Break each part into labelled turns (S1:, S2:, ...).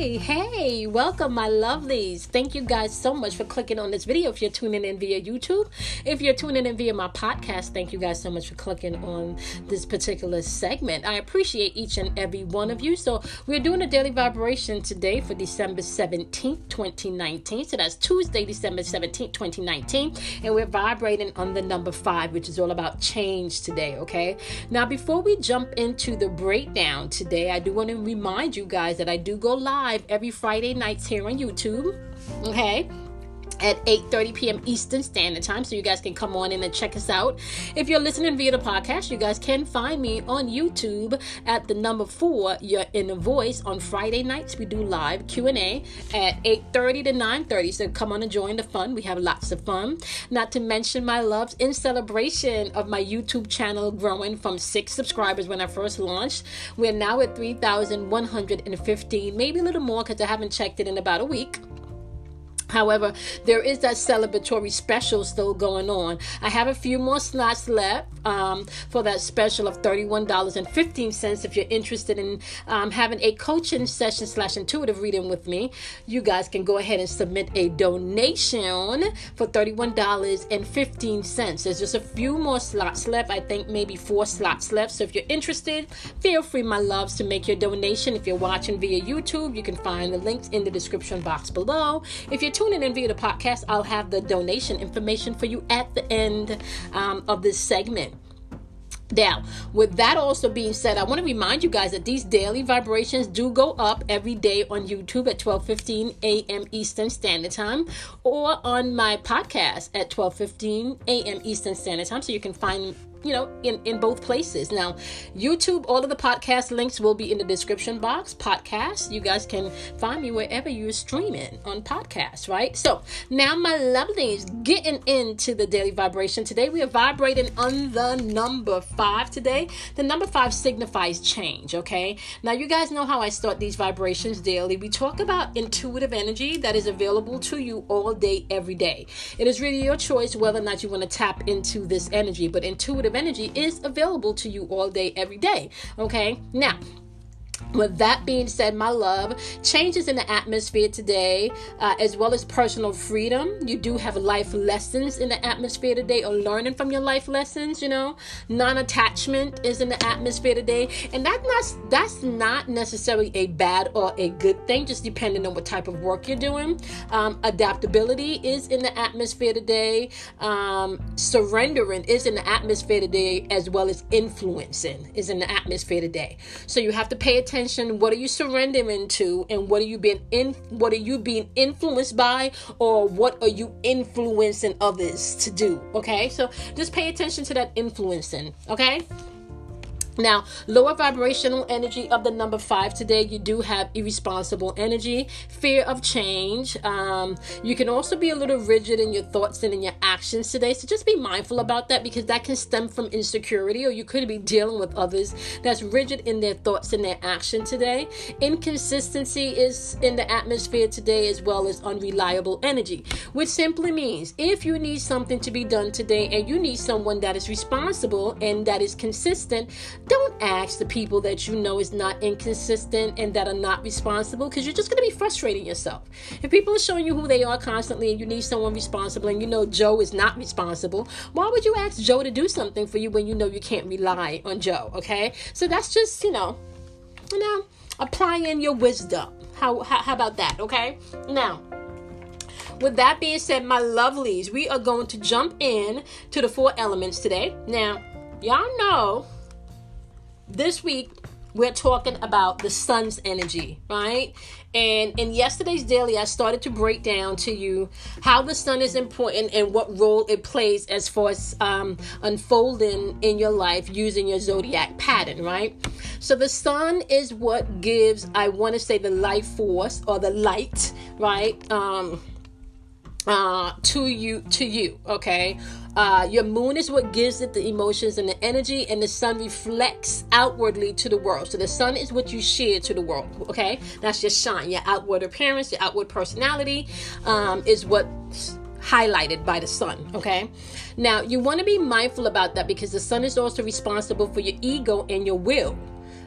S1: Hey, hey, welcome, my lovelies. Thank you guys so much for clicking on this video. If you're tuning in via YouTube, if you're tuning in via my podcast, thank you guys so much for clicking on this particular segment. I appreciate each and every one of you. So, we're doing a daily vibration today for December 17th, 2019. So, that's Tuesday, December 17th, 2019. And we're vibrating on the number five, which is all about change today, okay? Now, before we jump into the breakdown today, I do want to remind you guys that I do go live every Friday nights here on YouTube. Okay at 8:30 p.m. Eastern Standard Time, so you guys can come on in and check us out. If you're listening via the podcast, you guys can find me on YouTube at the number four. Your Inner Voice on Friday nights. We do live Q and A at 8:30 to 9:30. So come on and join the fun. We have lots of fun. Not to mention my loves in celebration of my YouTube channel growing from six subscribers when I first launched. We're now at 3,115, maybe a little more because I haven't checked it in about a week. However, there is that celebratory special still going on. I have a few more slots left um, for that special of $31.15. If you're interested in um, having a coaching session slash intuitive reading with me, you guys can go ahead and submit a donation for $31.15. There's just a few more slots left. I think maybe four slots left. So if you're interested, feel free, my loves, to make your donation. If you're watching via YouTube, you can find the links in the description box below. If you're tuning in via the podcast, I'll have the donation information for you at the end um, of this segment. Now, with that also being said, I want to remind you guys that these daily vibrations do go up every day on YouTube at 12:15 a.m. Eastern Standard Time or on my podcast at 12:15 a.m. Eastern Standard Time so you can find you know, in, in both places. Now, YouTube, all of the podcast links will be in the description box. Podcast, you guys can find me wherever you're streaming on podcasts, right? So now, my lovelies, getting into the daily vibration today. We are vibrating on the number five today. The number five signifies change, okay? Now, you guys know how I start these vibrations daily. We talk about intuitive energy that is available to you all day, every day. It is really your choice whether or not you want to tap into this energy, but intuitive energy is available to you all day, every day. Okay, now with that being said, my love, changes in the atmosphere today, uh, as well as personal freedom. You do have life lessons in the atmosphere today, or learning from your life lessons. You know, non-attachment is in the atmosphere today, and that's not that's not necessarily a bad or a good thing, just depending on what type of work you're doing. Um, adaptability is in the atmosphere today. Um, surrendering is in the atmosphere today, as well as influencing is in the atmosphere today. So you have to pay attention attention. What are you surrendering to? And what are you being in what are you being influenced by? Or what are you influencing others to do? Okay? So just pay attention to that influencing okay now, lower vibrational energy of the number five today, you do have irresponsible energy, fear of change. Um, you can also be a little rigid in your thoughts and in your actions today. So just be mindful about that because that can stem from insecurity, or you could be dealing with others that's rigid in their thoughts and their action today. Inconsistency is in the atmosphere today, as well as unreliable energy, which simply means if you need something to be done today and you need someone that is responsible and that is consistent ask the people that you know is not inconsistent and that are not responsible because you're just going to be frustrating yourself. If people are showing you who they are constantly and you need someone responsible and you know Joe is not responsible, why would you ask Joe to do something for you when you know you can't rely on Joe? Okay, so that's just you know, you know, applying your wisdom. How how, how about that? Okay, now with that being said, my lovelies, we are going to jump in to the four elements today. Now, y'all know this week we're talking about the sun's energy, right? And in yesterday's daily, I started to break down to you how the sun is important and what role it plays as far as um, unfolding in your life using your zodiac pattern, right? So the sun is what gives, I want to say, the life force or the light, right? Um, uh, to you, to you, okay? Uh, your moon is what gives it the emotions and the energy, and the sun reflects outwardly to the world. So the sun is what you share to the world. Okay, that's your shine, your outward appearance, your outward personality um, is what highlighted by the sun. Okay, now you want to be mindful about that because the sun is also responsible for your ego and your will.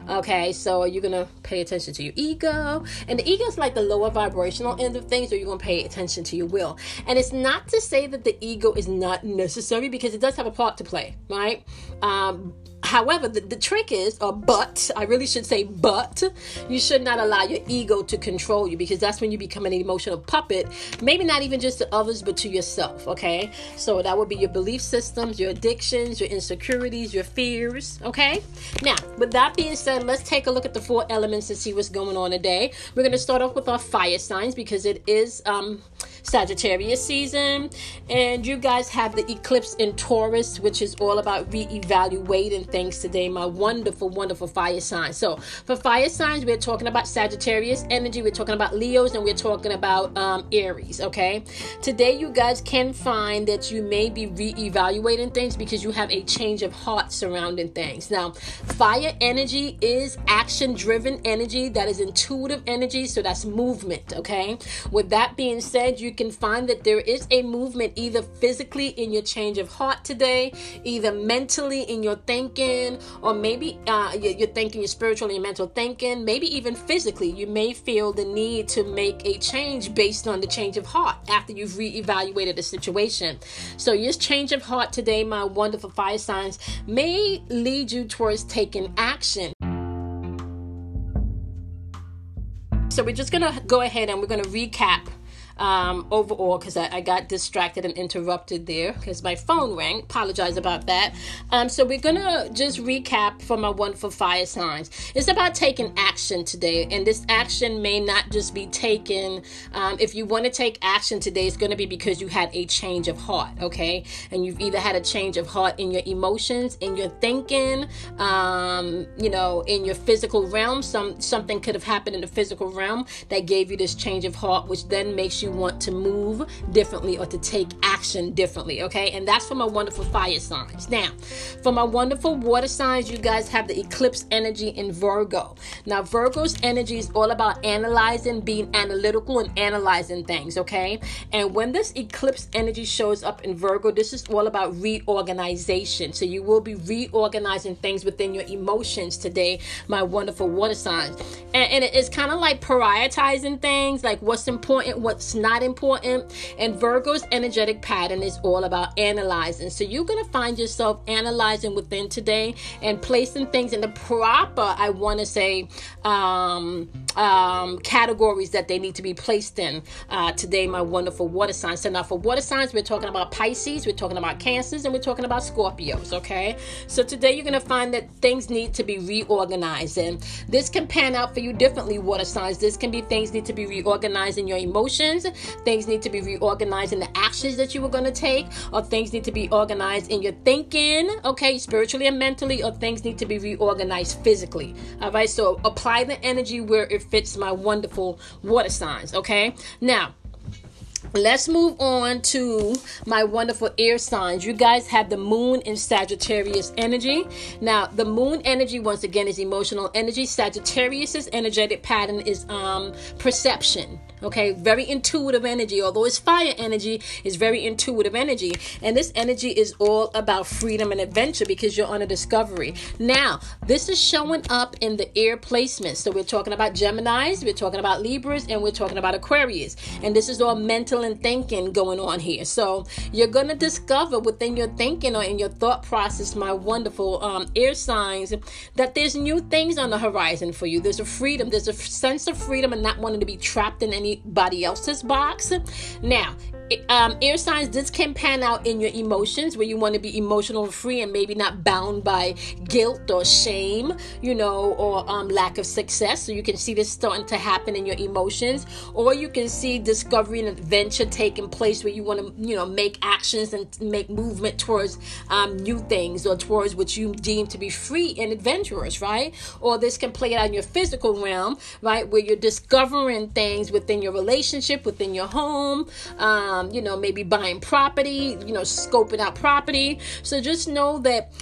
S1: Okay, so you're gonna pay attention to your ego, and the ego is like the lower vibrational end of things, or you're gonna pay attention to your will. And it's not to say that the ego is not necessary because it does have a part to play, right? Um, However, the, the trick is, or but, I really should say, but, you should not allow your ego to control you because that's when you become an emotional puppet, maybe not even just to others, but to yourself, okay? So that would be your belief systems, your addictions, your insecurities, your fears, okay? Now, with that being said, let's take a look at the four elements and see what's going on today. We're going to start off with our fire signs because it is um, Sagittarius season, and you guys have the eclipse in Taurus, which is all about reevaluating things today, my wonderful, wonderful fire signs. So, for fire signs, we're talking about Sagittarius energy, we're talking about Leos, and we're talking about um, Aries. Okay, today you guys can find that you may be re-evaluating things because you have a change of heart surrounding things. Now, fire energy is action-driven energy, that is intuitive energy, so that's movement. Okay, with that being said, you can find that there is a movement either physically in your change of heart today, either mentally in your thinking or maybe uh, you're thinking, your spiritual and your mental thinking, maybe even physically, you may feel the need to make a change based on the change of heart after you've reevaluated the situation. So, your change of heart today, my wonderful fire signs, may lead you towards taking action. So, we're just going to go ahead and we're going to recap um, overall because I, I, got distracted and interrupted there because my phone rang. Apologize about that. Um, so we're gonna just recap for my wonderful fire signs. It's about taking action today, and this action may not just be taken. Um, if you want to take action today, it's gonna be because you had a change of heart, okay? And you've either had a change of heart in your emotions, in your thinking, um, you know, in your physical realm. Some something could have happened in the physical realm that gave you this change of heart, which then makes you you want to move differently or to take action differently, okay? And that's for my wonderful fire signs. Now, for my wonderful water signs, you guys have the eclipse energy in Virgo. Now, Virgo's energy is all about analyzing, being analytical, and analyzing things, okay? And when this eclipse energy shows up in Virgo, this is all about reorganization. So you will be reorganizing things within your emotions today, my wonderful water signs. And, and it's kind of like prioritizing things, like what's important, what's not important. And Virgo's energetic pattern is all about analyzing. So you're going to find yourself analyzing within today and placing things in the proper, I want to say, um, um, categories that they need to be placed in uh, today, my wonderful water signs. So now for water signs, we're talking about Pisces, we're talking about Cancers, and we're talking about Scorpios, okay? So today you're going to find that things need to be reorganized. And this can pan out for you differently, water signs. This can be things need to be reorganized in your emotions things need to be reorganized in the actions that you were going to take, or things need to be organized in your thinking, okay, spiritually and mentally, or things need to be reorganized physically. All right, so apply the energy where it fits my wonderful water signs, okay? Now, Let's move on to my wonderful air signs. You guys have the moon in Sagittarius energy. Now, the moon energy, once again, is emotional energy. Sagittarius's energetic pattern is um, perception. Okay, very intuitive energy. Although it's fire energy, it's very intuitive energy. And this energy is all about freedom and adventure because you're on a discovery. Now, this is showing up in the air placement. So we're talking about Geminis, we're talking about Libras, and we're talking about Aquarius. And this is all mental and thinking going on here. So you're going to discover within your thinking or in your thought process, my wonderful um, air signs, that there's new things on the horizon for you. There's a freedom, there's a sense of freedom and not wanting to be trapped in anybody else's box. Now, um, air signs, this can pan out in your emotions where you want to be emotional free and maybe not bound by guilt or shame, you know, or um, lack of success. So you can see this starting to happen in your emotions, or you can see discovery and adventure taking place where you want to, you know, make actions and make movement towards um, new things or towards what you deem to be free and adventurous, right? Or this can play out in your physical realm, right, where you're discovering things within your relationship, within your home. Um, um, you know, maybe buying property, you know, scoping out property. So just know that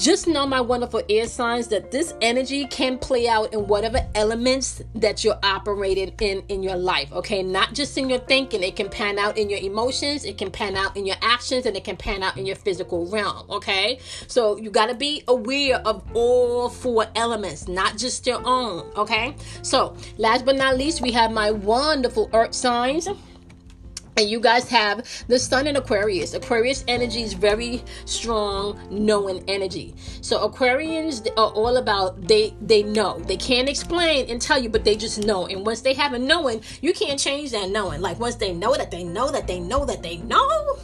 S1: just know my wonderful air signs that this energy can play out in whatever elements that you're operating in in your life okay? Not just in your thinking. It can pan out in your emotions. It can pan out in your actions and it can pan out in your physical realm okay? So you got to be aware of all four elements not just your own okay? So last but not least we have my wonderful earth signs and you guys have the sun in aquarius. Aquarius energy is very strong knowing energy. So aquarians are all about they they know. They can't explain and tell you but they just know. And once they have a knowing you can't change that knowing. Like once they know that they know that they know that they know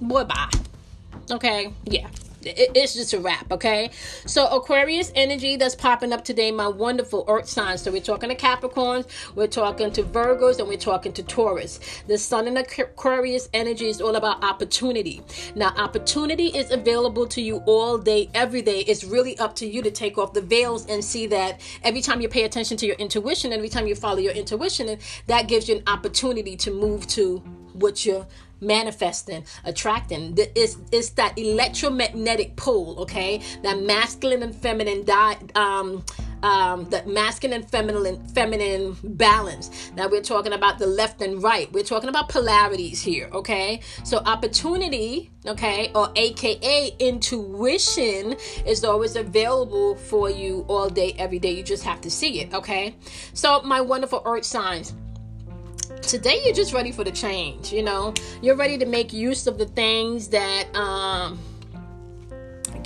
S1: boy bye. Okay? Yeah it's just a wrap, okay? So Aquarius energy that's popping up today, my wonderful earth signs. So we're talking to Capricorns, we're talking to Virgos, and we're talking to Taurus. The sun in Aquarius energy is all about opportunity. Now, opportunity is available to you all day, every day. It's really up to you to take off the veils and see that every time you pay attention to your intuition, every time you follow your intuition, that gives you an opportunity to move to what you're manifesting, attracting. It's, it's that electromagnetic pull, okay? That masculine and feminine di- um, um, the masculine and feminine feminine balance. Now we're talking about the left and right. We're talking about polarities here, okay? So opportunity, okay, or AKA intuition is always available for you all day, every day. You just have to see it, okay? So my wonderful earth signs today you're just ready for the change you know? You're ready to make use of the things that um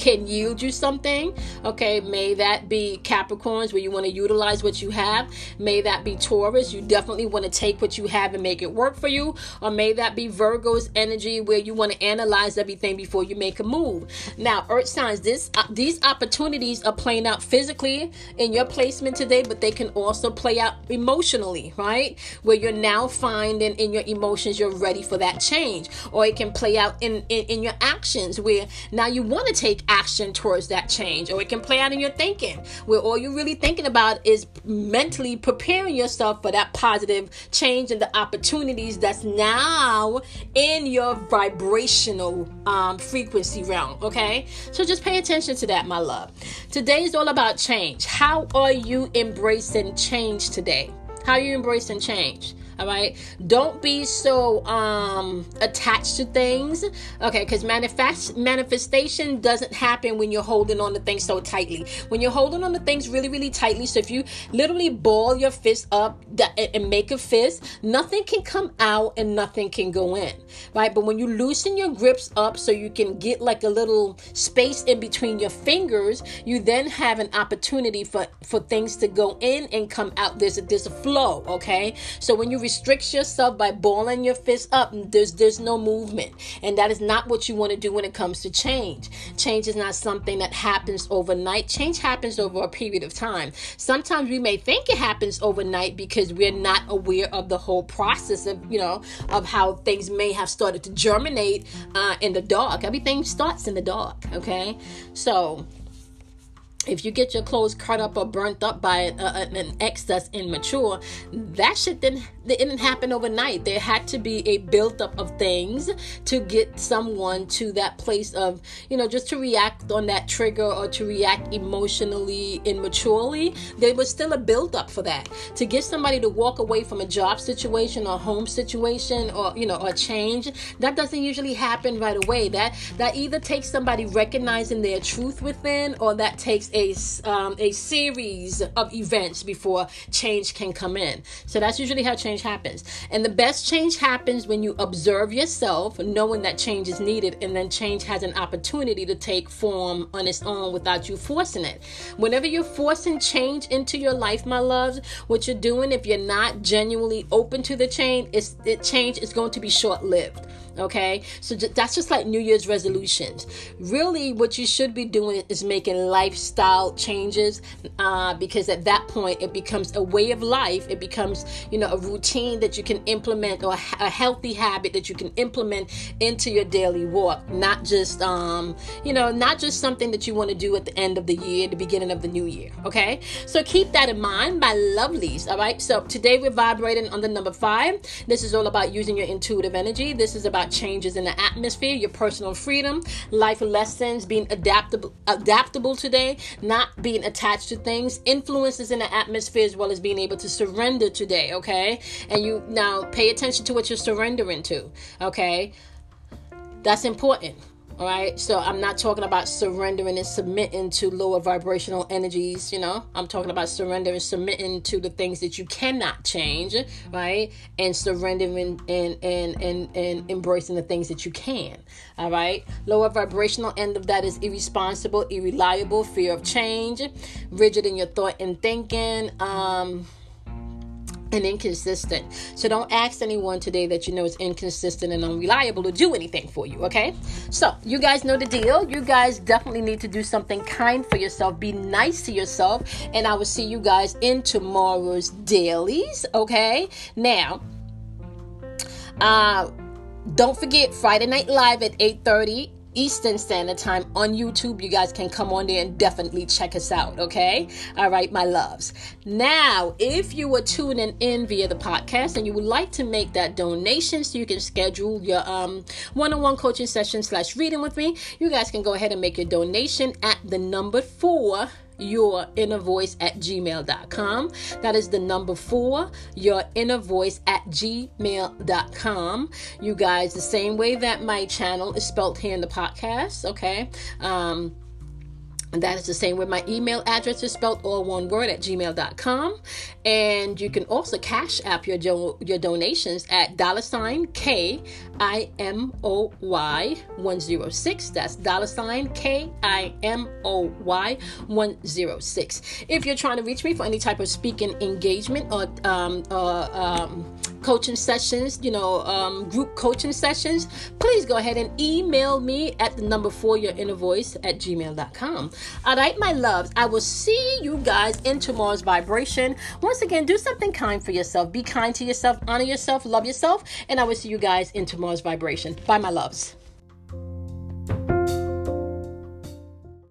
S1: can yield you something. Okay, may that be Capricorns where you want to utilize what you have. May that be Taurus, you definitely want to take what you have and make it work for you. Or may that be Virgo's energy where you want to analyze everything before you make a move. Now, Earth signs, this uh, these opportunities are playing out physically in your placement today, but they can also play out emotionally, right? Where you're now finding in your emotions you're ready for that change. Or it can play out in, in, in your actions where now you want to take action towards that change. Or it can play out in your thinking, where all you're really thinking about is mentally preparing yourself for that positive change and the opportunities that's now in your vibrational um, frequency realm. Okay? So just pay attention to that, my love. Today is all about change. How are you embracing change today? How are you embracing change? All right don't be so um attached to things okay? Because manifest manifestation doesn't happen when you're holding on to things so tightly. When you're holding on to things really really tightly so if you literally ball your fist up and make a fist nothing can come out and nothing can go in right? But when you loosen your grips up so you can get like a little space in between your fingers you then have an opportunity for for things to go in and come out. There's a there's a flow okay? So when you restricts yourself by balling your fist up, there's there's no movement. And that is not what you want to do when it comes to change. Change is not something that happens overnight. Change happens over a period of time. Sometimes we may think it happens overnight because we're not aware of the whole process of, you know, of how things may have started to germinate uh, in the dark. Everything starts in the dark, okay? So, if you get your clothes cut up or burnt up by an ex that's immature, that shit didn't, didn't happen overnight. There had to be a buildup of things to get someone to that place of, you know, just to react on that trigger or to react emotionally immaturely. There was still a buildup for that. To get somebody to walk away from a job situation or home situation or, you know, a change, that doesn't usually happen right away. That that either takes somebody recognizing their truth within or that takes a um, a series of events before change can come in. So that's usually how change happens. And the best change happens when you observe yourself, knowing that change is needed, and then change has an opportunity to take form on its own without you forcing it. Whenever you're forcing change into your life, my loves, what you're doing, if you're not genuinely open to the change, is it change is going to be short lived. Okay, so that's just like New Year's resolutions. Really, what you should be doing is making lifestyle changes uh, because at that point it becomes a way of life. It becomes, you know, a routine routine that you can implement or a healthy habit that you can implement into your daily walk. Not just um you know not just something that you want to do at the end of the year the beginning of the new year okay? So keep that in mind my lovelies all right? So today we're vibrating on the number five. This is all about using your intuitive energy. This is about changes in the atmosphere your personal freedom life lessons being adaptable adaptable today not being attached to things influences in the atmosphere as well as being able to surrender today okay and you now pay attention to what you're surrendering to okay that's important all right. So I'm not talking about surrendering and submitting to lower vibrational energies, you know. I'm talking about surrendering, submitting to the things that you cannot change, right? And surrendering and and and, and embracing the things that you can. All right. Lower vibrational end of that is irresponsible, irreliable, fear of change, rigid in your thought and thinking. Um and inconsistent. So don't ask anyone today that you know is inconsistent and unreliable to do anything for you, okay? So you guys know the deal. You guys definitely need to do something kind for yourself. Be nice to yourself. And I will see you guys in tomorrow's dailies, okay? Now, uh don't forget Friday Night Live at 8:30 Eastern Standard Time on YouTube. You guys can come on there and definitely check us out, okay? All right, my loves. Now, if you were tuning in via the podcast and you would like to make that donation so you can schedule your um, one-on-one coaching session slash reading with me, you guys can go ahead and make your donation at the number four your inner voice at gmail.com. That is the number four, your inner voice at gmail.com. You guys, the same way that my channel is spelled here in the podcast, okay? Um, and that is the same with my email address is spelled all one word at gmail.com. And you can also cash app your, do- your donations at dollar sign K I M O Y 106. That's dollar sign K I M O Y 106. If you're trying to reach me for any type of speaking engagement or um, um, coaching sessions, you know, um, group coaching sessions, please go ahead and email me at the number four your inner voice at gmail.com. All right, my loves, I will see you guys in tomorrow's vibration. Once again, do something kind for yourself. Be kind to yourself, honor yourself, love yourself, and I will see you guys in tomorrow's vibration. Bye, my loves.